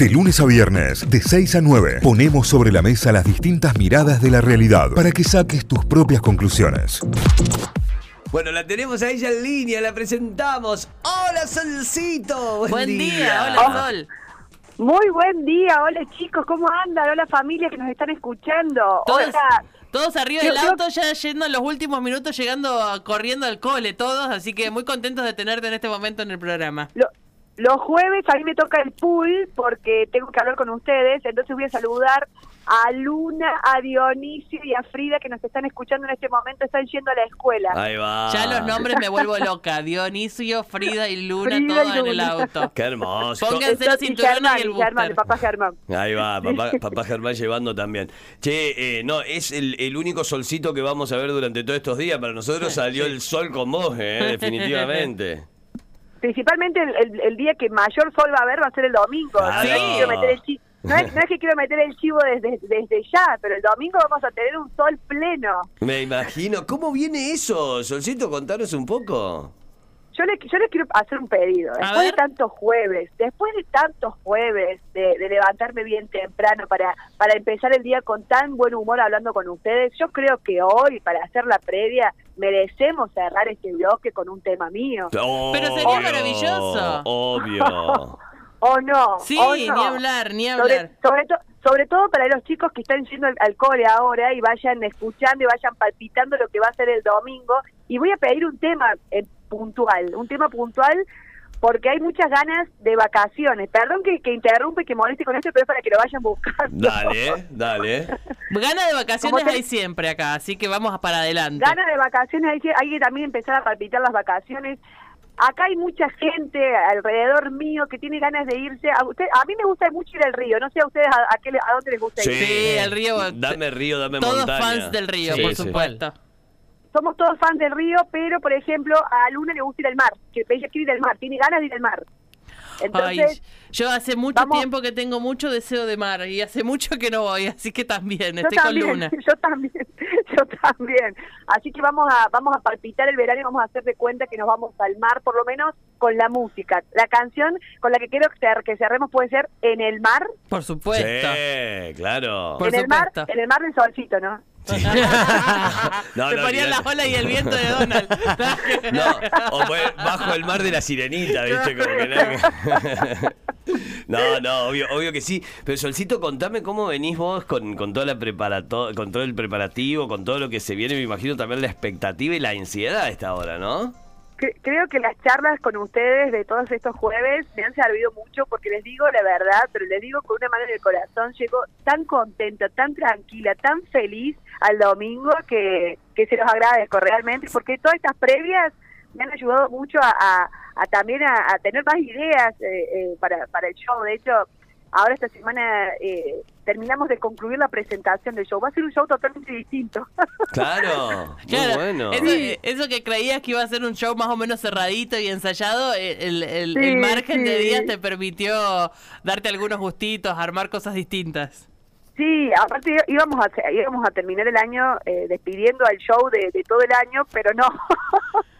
De lunes a viernes, de 6 a 9, ponemos sobre la mesa las distintas miradas de la realidad para que saques tus propias conclusiones. Bueno, la tenemos a ella en línea, la presentamos. ¡Hola, Solcito! Buen, día. hola Sol. Muy buen día, hola chicos, ¿cómo andan? Hola familia que nos están escuchando. Todos, hola. todos arriba del auto, ya yendo en los últimos minutos, llegando corriendo al cole, todos, así que muy contentos de tenerte en este momento en el programa. Lo- los jueves a mí me toca el pool porque tengo que hablar con ustedes, entonces voy a saludar a Luna, a Dionisio y a Frida que nos están escuchando en este momento, están yendo a la escuela. Ahí va. Ya los nombres me vuelvo loca. Dionisio, Frida y Luna, Frida todo y en el auto. Qué hermoso. Pónganse Entonces, cinturones Germán, y el Germán, papá Germán. Ahí va, papá, papá Germán llevando también. Che, eh, no, es el, el único solcito que vamos a ver durante todos estos días. Para nosotros salió el sol con vos, eh, definitivamente. Principalmente el, el- el día que mayor sol va a haber va a ser el domingo. No, es que Claro. quiero meter el chi- no es- no es que quiero meter el chivo desde, desde ya, pero el domingo vamos a tener un sol pleno. Me imagino. ¿Cómo viene eso, Solcito? Contanos un poco. Yo les, yo les quiero hacer un pedido. Después de tantos jueves, después de tantos jueves de, de levantarme bien temprano para, para empezar el día con tan buen humor hablando con ustedes, yo creo que hoy, para hacer la previa, merecemos cerrar este bloque con un tema mío. Pero sería Obvio, maravilloso. Obvio. ¿O no? Sí, ¿O ni hablar, ni Sobre, hablar. sobre, to- sobre todo para los chicos que están yendo al, al cole ahora y vayan escuchando y vayan palpitando lo que va a ser el domingo. Y voy a pedir un tema eh, puntual, un tema puntual porque hay muchas ganas de vacaciones. Perdón que, que interrumpe y que moleste con esto, pero es para que lo vayan buscando. Dale, dale. Ganas de vacaciones te- hay siempre acá, así que vamos para adelante. Ganas de vacaciones, hay que, hay que también empezar a palpitar las vacaciones. Acá hay mucha gente alrededor mío que tiene ganas de irse. A, usted, a mí me gusta mucho ir al río. No sé a ustedes a, a, qué, le- a dónde les gusta ir. Sí, el río. Dame río, dame Todos montaña. fans del río, Sí, por sí. Somos todos fans del río, pero por ejemplo a Luna le gusta ir al mar, que ella quiere ir al mar, tiene ganas de ir al mar. Ay, Entonces, yo hace mucho vamos- tiempo que tengo mucho deseo de mar y hace mucho que no voy, así que también yo estoy también, con Luna. yo también, yo también. Así que vamos a vamos a palpitar el verano y vamos a hacer de cuenta que nos vamos al mar, por lo menos con la música. La canción con la que quiero que cer- que cerremos puede ser En el mar, Por supuesto. Sí, claro. Por en el mar, en el mar del solcito, ¿no? No, Se no, ponían las olas y el viento de Donald. No, o bajo el mar de la sirenita, ¿viste? Como que. No, no, obvio, obvio que sí. Pero Solcito, contame cómo venís vos con, con toda la preparato con todo el preparativo, con todo lo que se viene, me imagino también la expectativa y la ansiedad a esta hora, ¿no? Cre- Creo que las charlas con ustedes de todos estos jueves me han servido mucho porque les digo la verdad, pero les digo con una mano en corazón, llego tan contenta, tan tranquila, tan feliz al domingo que, que se los agradezco realmente porque todas estas previas me han ayudado mucho a también a, a tener más ideas eh, eh, para, para el show. De hecho, ahora esta semana eh, terminamos de concluir la presentación del show. Va a ser un show totalmente distinto. Claro, muy Claro, bueno. eso, eso que creías que iba a ser un show más o menos cerradito y ensayado, eh, el, el- Sí, el margen de días te permitió darte algunos gustitos, armar cosas distintas. Sí, aparte íbamos a, íbamos a terminar el año eh, despidiendo al show de, de todo el año, pero no.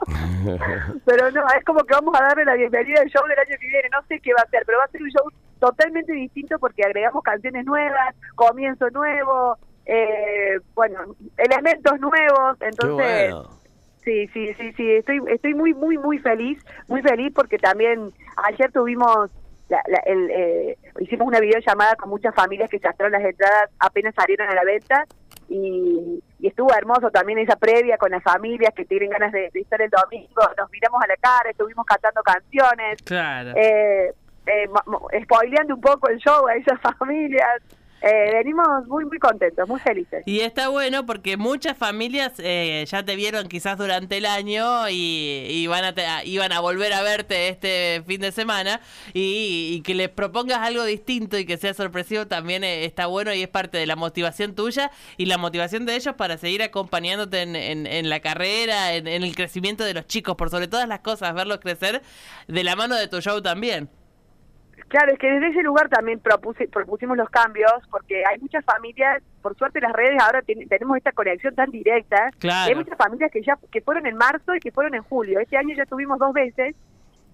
pero no, es como que vamos a darle la bienvenida al show del año que viene. No sé qué va a ser, pero va a ser un show totalmente distinto porque agregamos canciones nuevas, comienzo nuevo, eh, bueno, elementos nuevos. Qué Entonces, bueno. Sí, sí, sí, sí, estoy, estoy muy, muy, muy feliz, muy feliz porque también ayer tuvimos, la, la- el, eh, hicimos una videollamada con muchas familias que sacaron las entradas apenas salieron a la venta y, y estuvo hermoso también esa previa con las familias que tienen ganas de, de estar el domingo, nos miramos a la cara, estuvimos cantando canciones, Claro. eh, eh, spoileando un poco el show a esas familias, eh, venimos muy, muy contentos, muy felices. Y está bueno porque muchas familias eh, ya te vieron quizás durante el año y, van a te- a- iban a volver a verte este fin de semana y, que les propongas algo distinto y que sea sorpresivo también eh, está bueno y es parte de la motivación tuya y la motivación de ellos para seguir acompañándote en, la carrera, en el crecimiento de los chicos, por sobre todas las cosas, verlos crecer de la mano de tu show también. Claro, es que desde ese lugar también propuse, propusimos los cambios, porque hay muchas familias, por suerte las redes ahora ten- tenemos esta conexión tan directa. Claro. Hay muchas familias que ya que fueron en marzo y que fueron en julio. Este año ya tuvimos dos veces.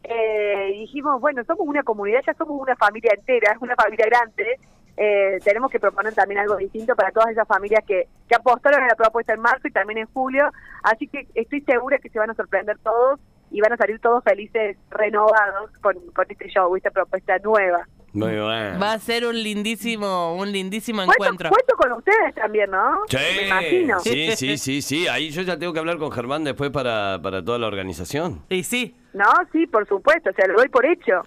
eh, dijimos, bueno, somos una comunidad, ya somos una familia entera, es una familia grande, eh, tenemos que proponer también algo distinto para todas esas familias que, que apostaron a la propuesta en marzo y también en julio, así que estoy segura que se van a sorprender todos y van a salir todos felices, renovados con, con este show, esta propuesta nueva. Muy bueno. Va a ser un lindísimo, un lindísimo Cuento, encuentro. cuento con ustedes también, ¿no? Sí, Me imagino. sí, sí, sí, sí. Ahí yo ya tengo que hablar con Germán después para, para toda la organización. Y sí, No, sí, por supuesto, se lo doy por hecho.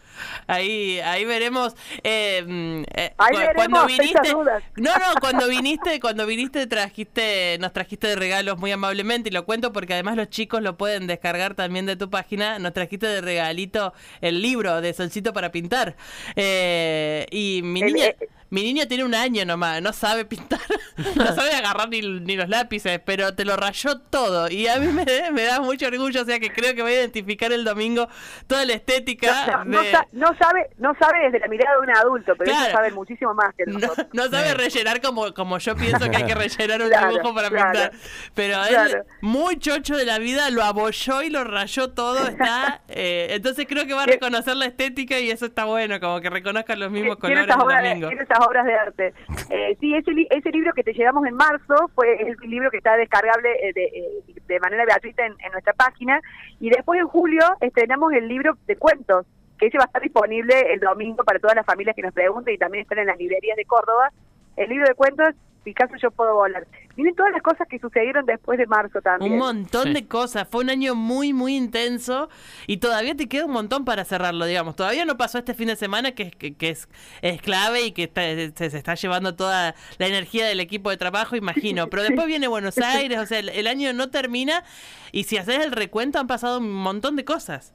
Ahí, ahí veremos. eh, eh, Ahí cu- veremos, cuando viniste, dudas. no, no, cuando viniste, cuando viniste trajiste, nos trajiste de regalos muy amablemente y lo cuento porque además los chicos lo pueden descargar también de tu página. Nos trajiste de regalito el libro de Solcito para pintar Eh, y mi El- niña. eh, Mi niño tiene un año nomás, no sabe pintar, no sabe agarrar ni, ni los lápices, pero te lo rayó todo. Y a mí me, me da mucho orgullo, o sea que creo que voy a identificar el domingo toda la estética. No, no de- sa- no sabe, no sabe desde la mirada de un adulto, pero Claro. ellos saben muchísimo más que No, nosotros. no sabe rellenar como, como yo pienso que hay que rellenar un Claro, dibujo para claro. pintar. Pero él, muy chocho de la vida, lo abolló y lo rayó todo. Está, eh, entonces creo que va a reconocer la estética y eso está bueno, como que reconozcan los mismos Tiene colores esas, del obras de, domingo. tiene esas obras de arte. Eh, sí, ese, li- ese libro que te llevamos en marzo fue el libro que está descargable eh, de, eh, de manera gratuita en, en nuestra página. Y después en julio estrenamos el libro de cuentos, que ese va a estar disponible el domingo para todas las familias que nos pregunten y también están en las librerías de Córdoba. El libro de cuentos, Picasso yo puedo volar. Miren todas las cosas que sucedieron después de marzo también. Un montón Sí. de cosas. Fue un año muy, muy intenso y todavía te queda un montón para cerrarlo, digamos. Todavía no pasó este fin de semana que, es- que, que es, es clave y que está- se, se está llevando toda la energía del equipo de trabajo, imagino. Pero después viene Buenos Aires, o sea, el, el año no termina y si haces el recuento han pasado un montón de cosas.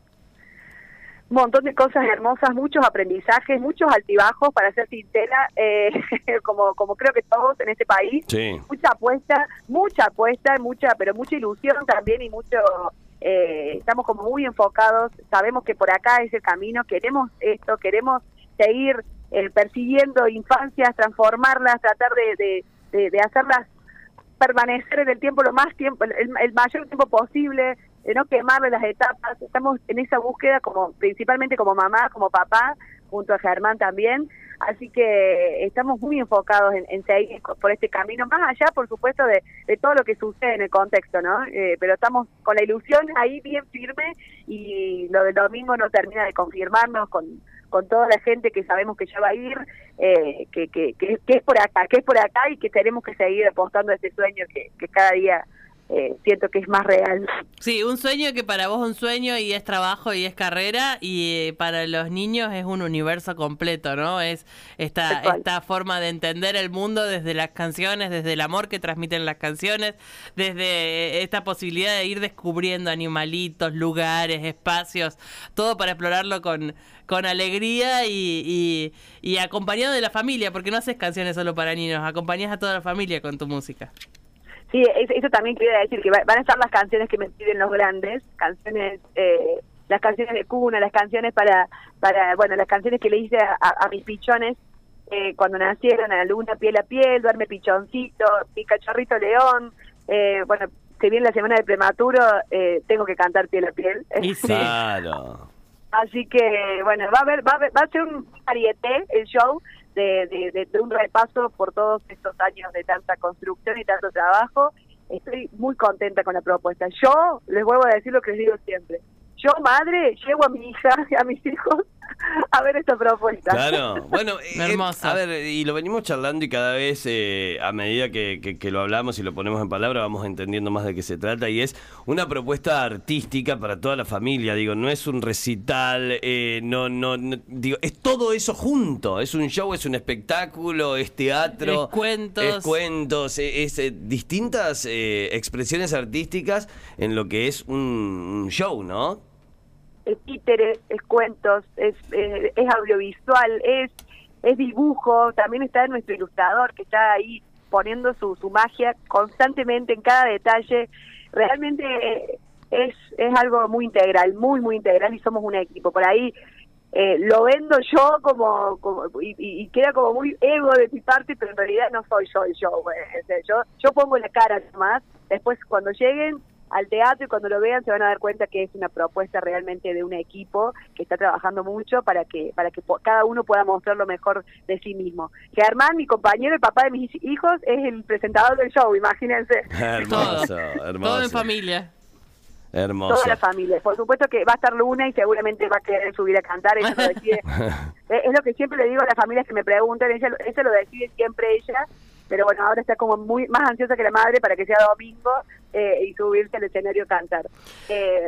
Un montón de cosas hermosas, muchos aprendizajes, muchos altibajos, para ser sincera, eh, como, como creo que todos en este país. Sí. Mucha apuesta, mucha apuesta, mucha, pero mucha ilusión también y mucho, eh, estamos como muy enfocados, sabemos que por acá es el camino, queremos esto, queremos seguir eh, persiguiendo infancias, transformarlas, tratar de, de, de- de hacerlas permanecer en el tiempo lo más tiempo, el, el mayor tiempo posible, de no quemarle las etapas. Estamos en esa búsqueda como principalmente como mamá, como papá, junto a Germán también. Así que estamos muy enfocados en, en seguir por este camino, más allá, por supuesto, de, de todo lo que sucede en el contexto, ¿no? Eh, pero estamos con la ilusión ahí bien firme y lo del domingo no termina de confirmarnos con, con toda la gente que sabemos que ya va a ir, eh, que, que, que, que es por acá, que es por acá y que tenemos que seguir apostando a este sueño que, que cada día eh, siento que es más real. Sí, un sueño que para vos es un sueño y es trabajo y es carrera y eh, para los niños es un universo completo, ¿no? Es esta, esta forma de entender el mundo desde las canciones, desde el amor que transmiten las canciones, desde esta posibilidad de ir descubriendo animalitos, lugares, espacios, todo para explorarlo con, con alegría y, y, y acompañado de la familia, porque no haces canciones solo para niños, acompañas a toda la familia con tu música. Sí, es- eso también quería decir, que va- van a estar las canciones que me piden los grandes, canciones, eh, las canciones de cuna, las canciones para, para bueno, las canciones que le hice a, a- mis pichones eh, cuando nacieron, a la luna, piel a piel, duerme pichoncito, mi cachorrito león, eh, bueno, si bien la semana de prematuro, eh, tengo que cantar piel a piel. Y sí. Claro. Así que, bueno, va a haber, va a, haber- va a ser un varieté el show de, de, de- un repaso por todos estos años de tanta construcción y tanto trabajo. Estoy muy contenta con la propuesta. Yo les vuelvo a decir lo que les digo siempre. Yo, madre, llevo a mi hija a mis hijos a ver esta propuesta. Claro, bueno, eh, a ver, y lo venimos charlando y cada vez eh, a medida que, que- que lo hablamos y lo ponemos en palabra vamos entendiendo más de qué se trata y es una propuesta artística para toda la familia, digo, no es un recital, eh, no, no, no- digo, es todo eso junto, es un show, es un espectáculo, es teatro, Es cuentos. es cuentos, eh, es, eh, distintas eh, expresiones artísticas en lo que es un, un show, ¿no? Es títeres, es cuentos, es, eh, es audiovisual, es, es dibujo, también está nuestro ilustrador que está ahí poniendo su, su magia constantemente en cada detalle. Realmente eh, es, es algo muy integral, muy, muy integral y somos un equipo. Por ahí eh, lo vendo yo como, como y, y- queda como muy ego de mi parte, pero en realidad no soy yo el eh. Yo, yo pongo la cara nomás, después cuando lleguen al teatro y cuando lo vean se van a dar cuenta que es una propuesta realmente de un equipo que está trabajando mucho para que para que cada uno pueda mostrar lo mejor de sí mismo. Germán, mi compañero, el papá de mis hijos, es el presentador del show, imagínense. hermoso, hermoso. Todo en familia. Hermoso. Toda la familia. Por supuesto que va a estar Luna y seguramente va a querer subir a cantar. Ella lo decide. es lo que siempre le digo a las familias que me preguntan. Ella, eso lo decide siempre ella. Pero bueno, ahora está como muy más ansiosa que la madre para que sea domingo eh, y subirse al escenario a cantar. Eh,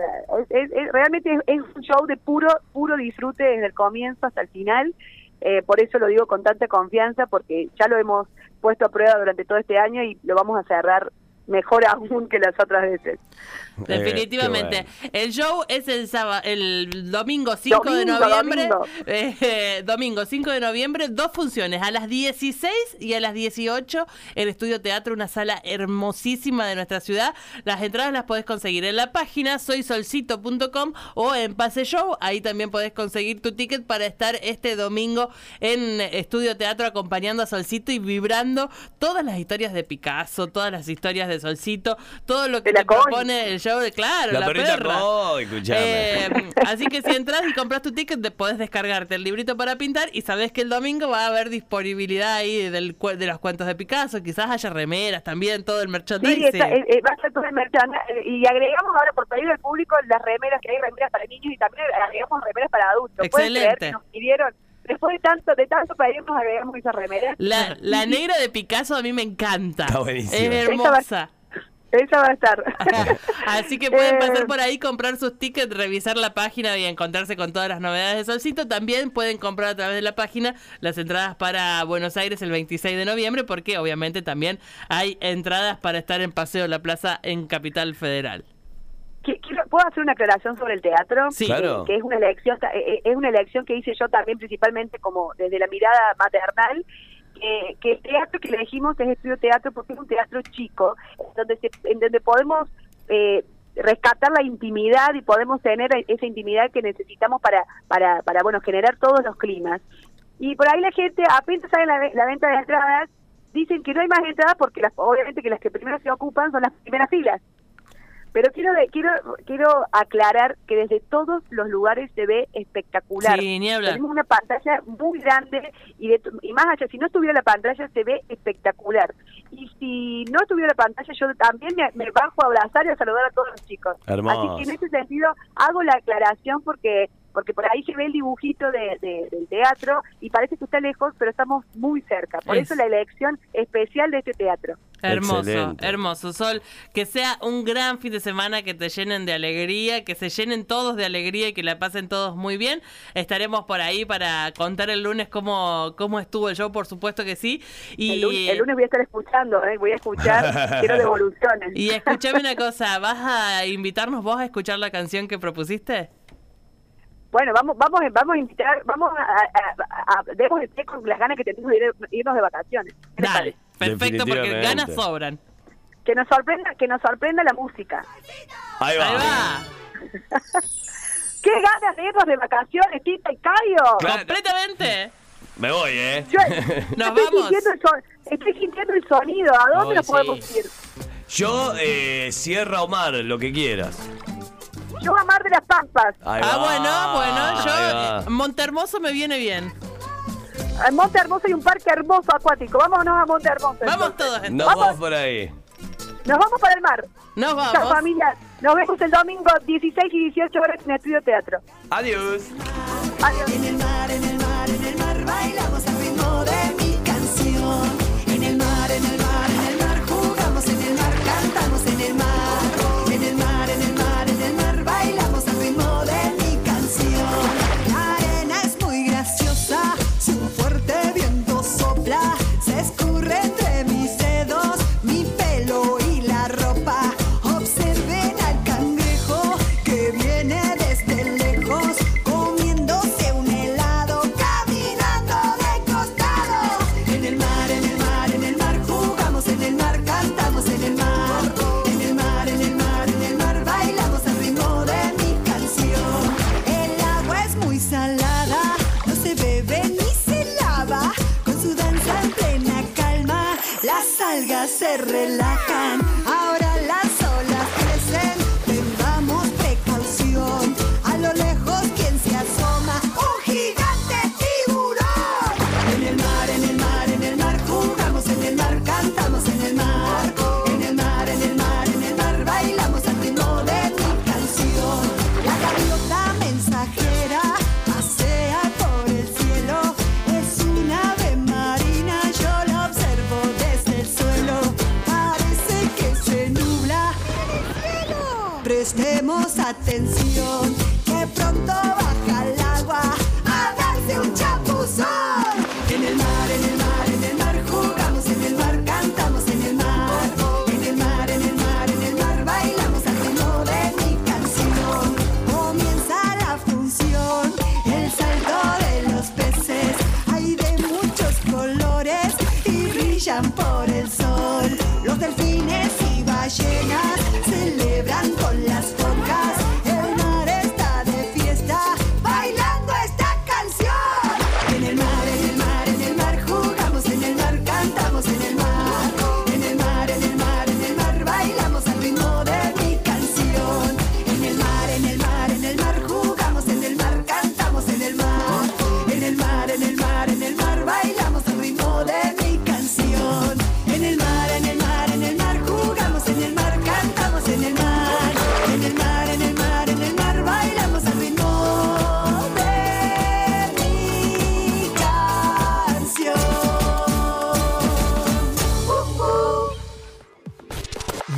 es, realmente es, un show de puro puro disfrute desde el comienzo hasta el final. Eh, por eso lo digo con tanta confianza, porque ya lo hemos puesto a prueba durante todo este año y lo vamos a cerrar mejor aún que las otras veces. Definitivamente. El show es el sábado, el domingo 5 de noviembre. Eh, domingo. 5 de noviembre, dos funciones, a las 16 y a las 18 el Estudio Teatro, una sala hermosísima de nuestra ciudad. Las entradas las podés conseguir en la página soysolcito.com o en Pase Show. Ahí también podés conseguir tu ticket para estar este domingo en Estudio Teatro acompañando a Solcito y vibrando todas las historias de Picasso, todas las historias de Solcito, todo lo que te propone el show de Claro, la, perra. Eh, así que si entras y compras tu ticket, te podés descargarte el librito para pintar y sabes que el domingo va a haber disponibilidad ahí del, de los cuentos de Picasso, quizás haya remeras también, todo el merchandising. Sí, eh, eh, va a ser todo el merchandising. Y agregamos ahora por pedido del público las remeras, que hay remeras para niños y también agregamos remeras para adultos. Excelente. Nos pidieron después de tanto, de tanto nos agregamos esa remera. La, la negra de Picasso a mí me encanta. Está buenísima. Es hermosa. Esa va a estar. Así que pueden pasar eh. por ahí, comprar sus tickets, revisar la página y encontrarse con todas las novedades de Solcito. También pueden comprar a través de la página las entradas para Buenos Aires el 26 de noviembre, porque obviamente también hay entradas para estar en Paseo de la Plaza en Capital Federal. ¿Puedo hacer una aclaración sobre el teatro? Sí, claro. Que es una elección, eh, eh, es una elección que hice yo también principalmente como desde la mirada maternal que el teatro que elegimos es estudio teatro porque es un teatro chico, donde, en donde podemos eh, rescatar la intimidad y podemos tener esa intimidad que necesitamos para, para, para bueno, generar todos los climas. Y por ahí la gente, apenas sale la, la venta de entradas, dicen que no hay más entradas porque las, obviamente que las que primero se ocupan son las primeras filas. Pero quiero quiero quiero aclarar que desde todos los lugares se ve espectacular. Sí, Tenemos una pantalla muy grande y, y más allá, si no estuviera la pantalla se ve espectacular. Y si no estuviera la pantalla, yo también me, bajo a abrazar y a saludar a todos los chicos. Así que en ese sentido hago la aclaración porque porque por ahí se ve el dibujito de, del teatro y parece que está lejos, pero estamos muy cerca. Por eso la elección especial de este teatro. Hermoso, hermoso. Sol, que sea un gran fin de semana, que te llenen de alegría, que se llenen todos de alegría y que la pasen todos muy bien. Estaremos por ahí para contar el lunes cómo, cómo estuvo el show, por supuesto que sí. Y... El, lunes, voy a estar escuchando, ¿eh? voy a escuchar, quiero devoluciones. Y escúchame una cosa, ¿vas a invitarnos vos a escuchar la canción que propusiste? Bueno, vamos, vamos, vamos a invitar, vamos a, a, a, demos el pie con las ganas que tenemos de irnos de vacaciones. Dale, perfecto, porque ganas sobran. Que nos sorprenda, que nos sorprenda la música. Ahí va. Ahí va. ¿Qué ganas de irnos de vacaciones, Tita y Cayo? Completamente. Me voy, ¿eh? Nos estoy vamos. Sintiendo el estoy sintiendo el sonido. ¿A dónde nos podemos ir? Yo, eh, Sierra Omar, lo que quieras. Yo a Mar de las Pampas. ah, bueno, bueno, yo Montermoso me viene bien. En Monte Hermoso hay un parque hermoso acuático. Vámonos a Monte Hermoso. Vamos todos entonces. Nos vamos por ahí. Nos vamos para el mar. Nos vamos. familia, nos vemos el domingo 16 y 18 horas en el Estudio Teatro. Adiós. Adiós. En el mar, en el mar, en el mar, bailamos al ritmo de mi canción. En el mar, en el mar, se relajan, atención, que pronto baja el agua a darse un chapuzón. En el mar, en el mar, en el mar, jugamos en el mar, cantamos en el mar. En el mar, en el mar, en el mar, bailamos al ritmo de mi canción. Comienza la función, el salto de los peces. Hay de muchos colores y brillan por el sol. Los delfines y ballenas celebran con las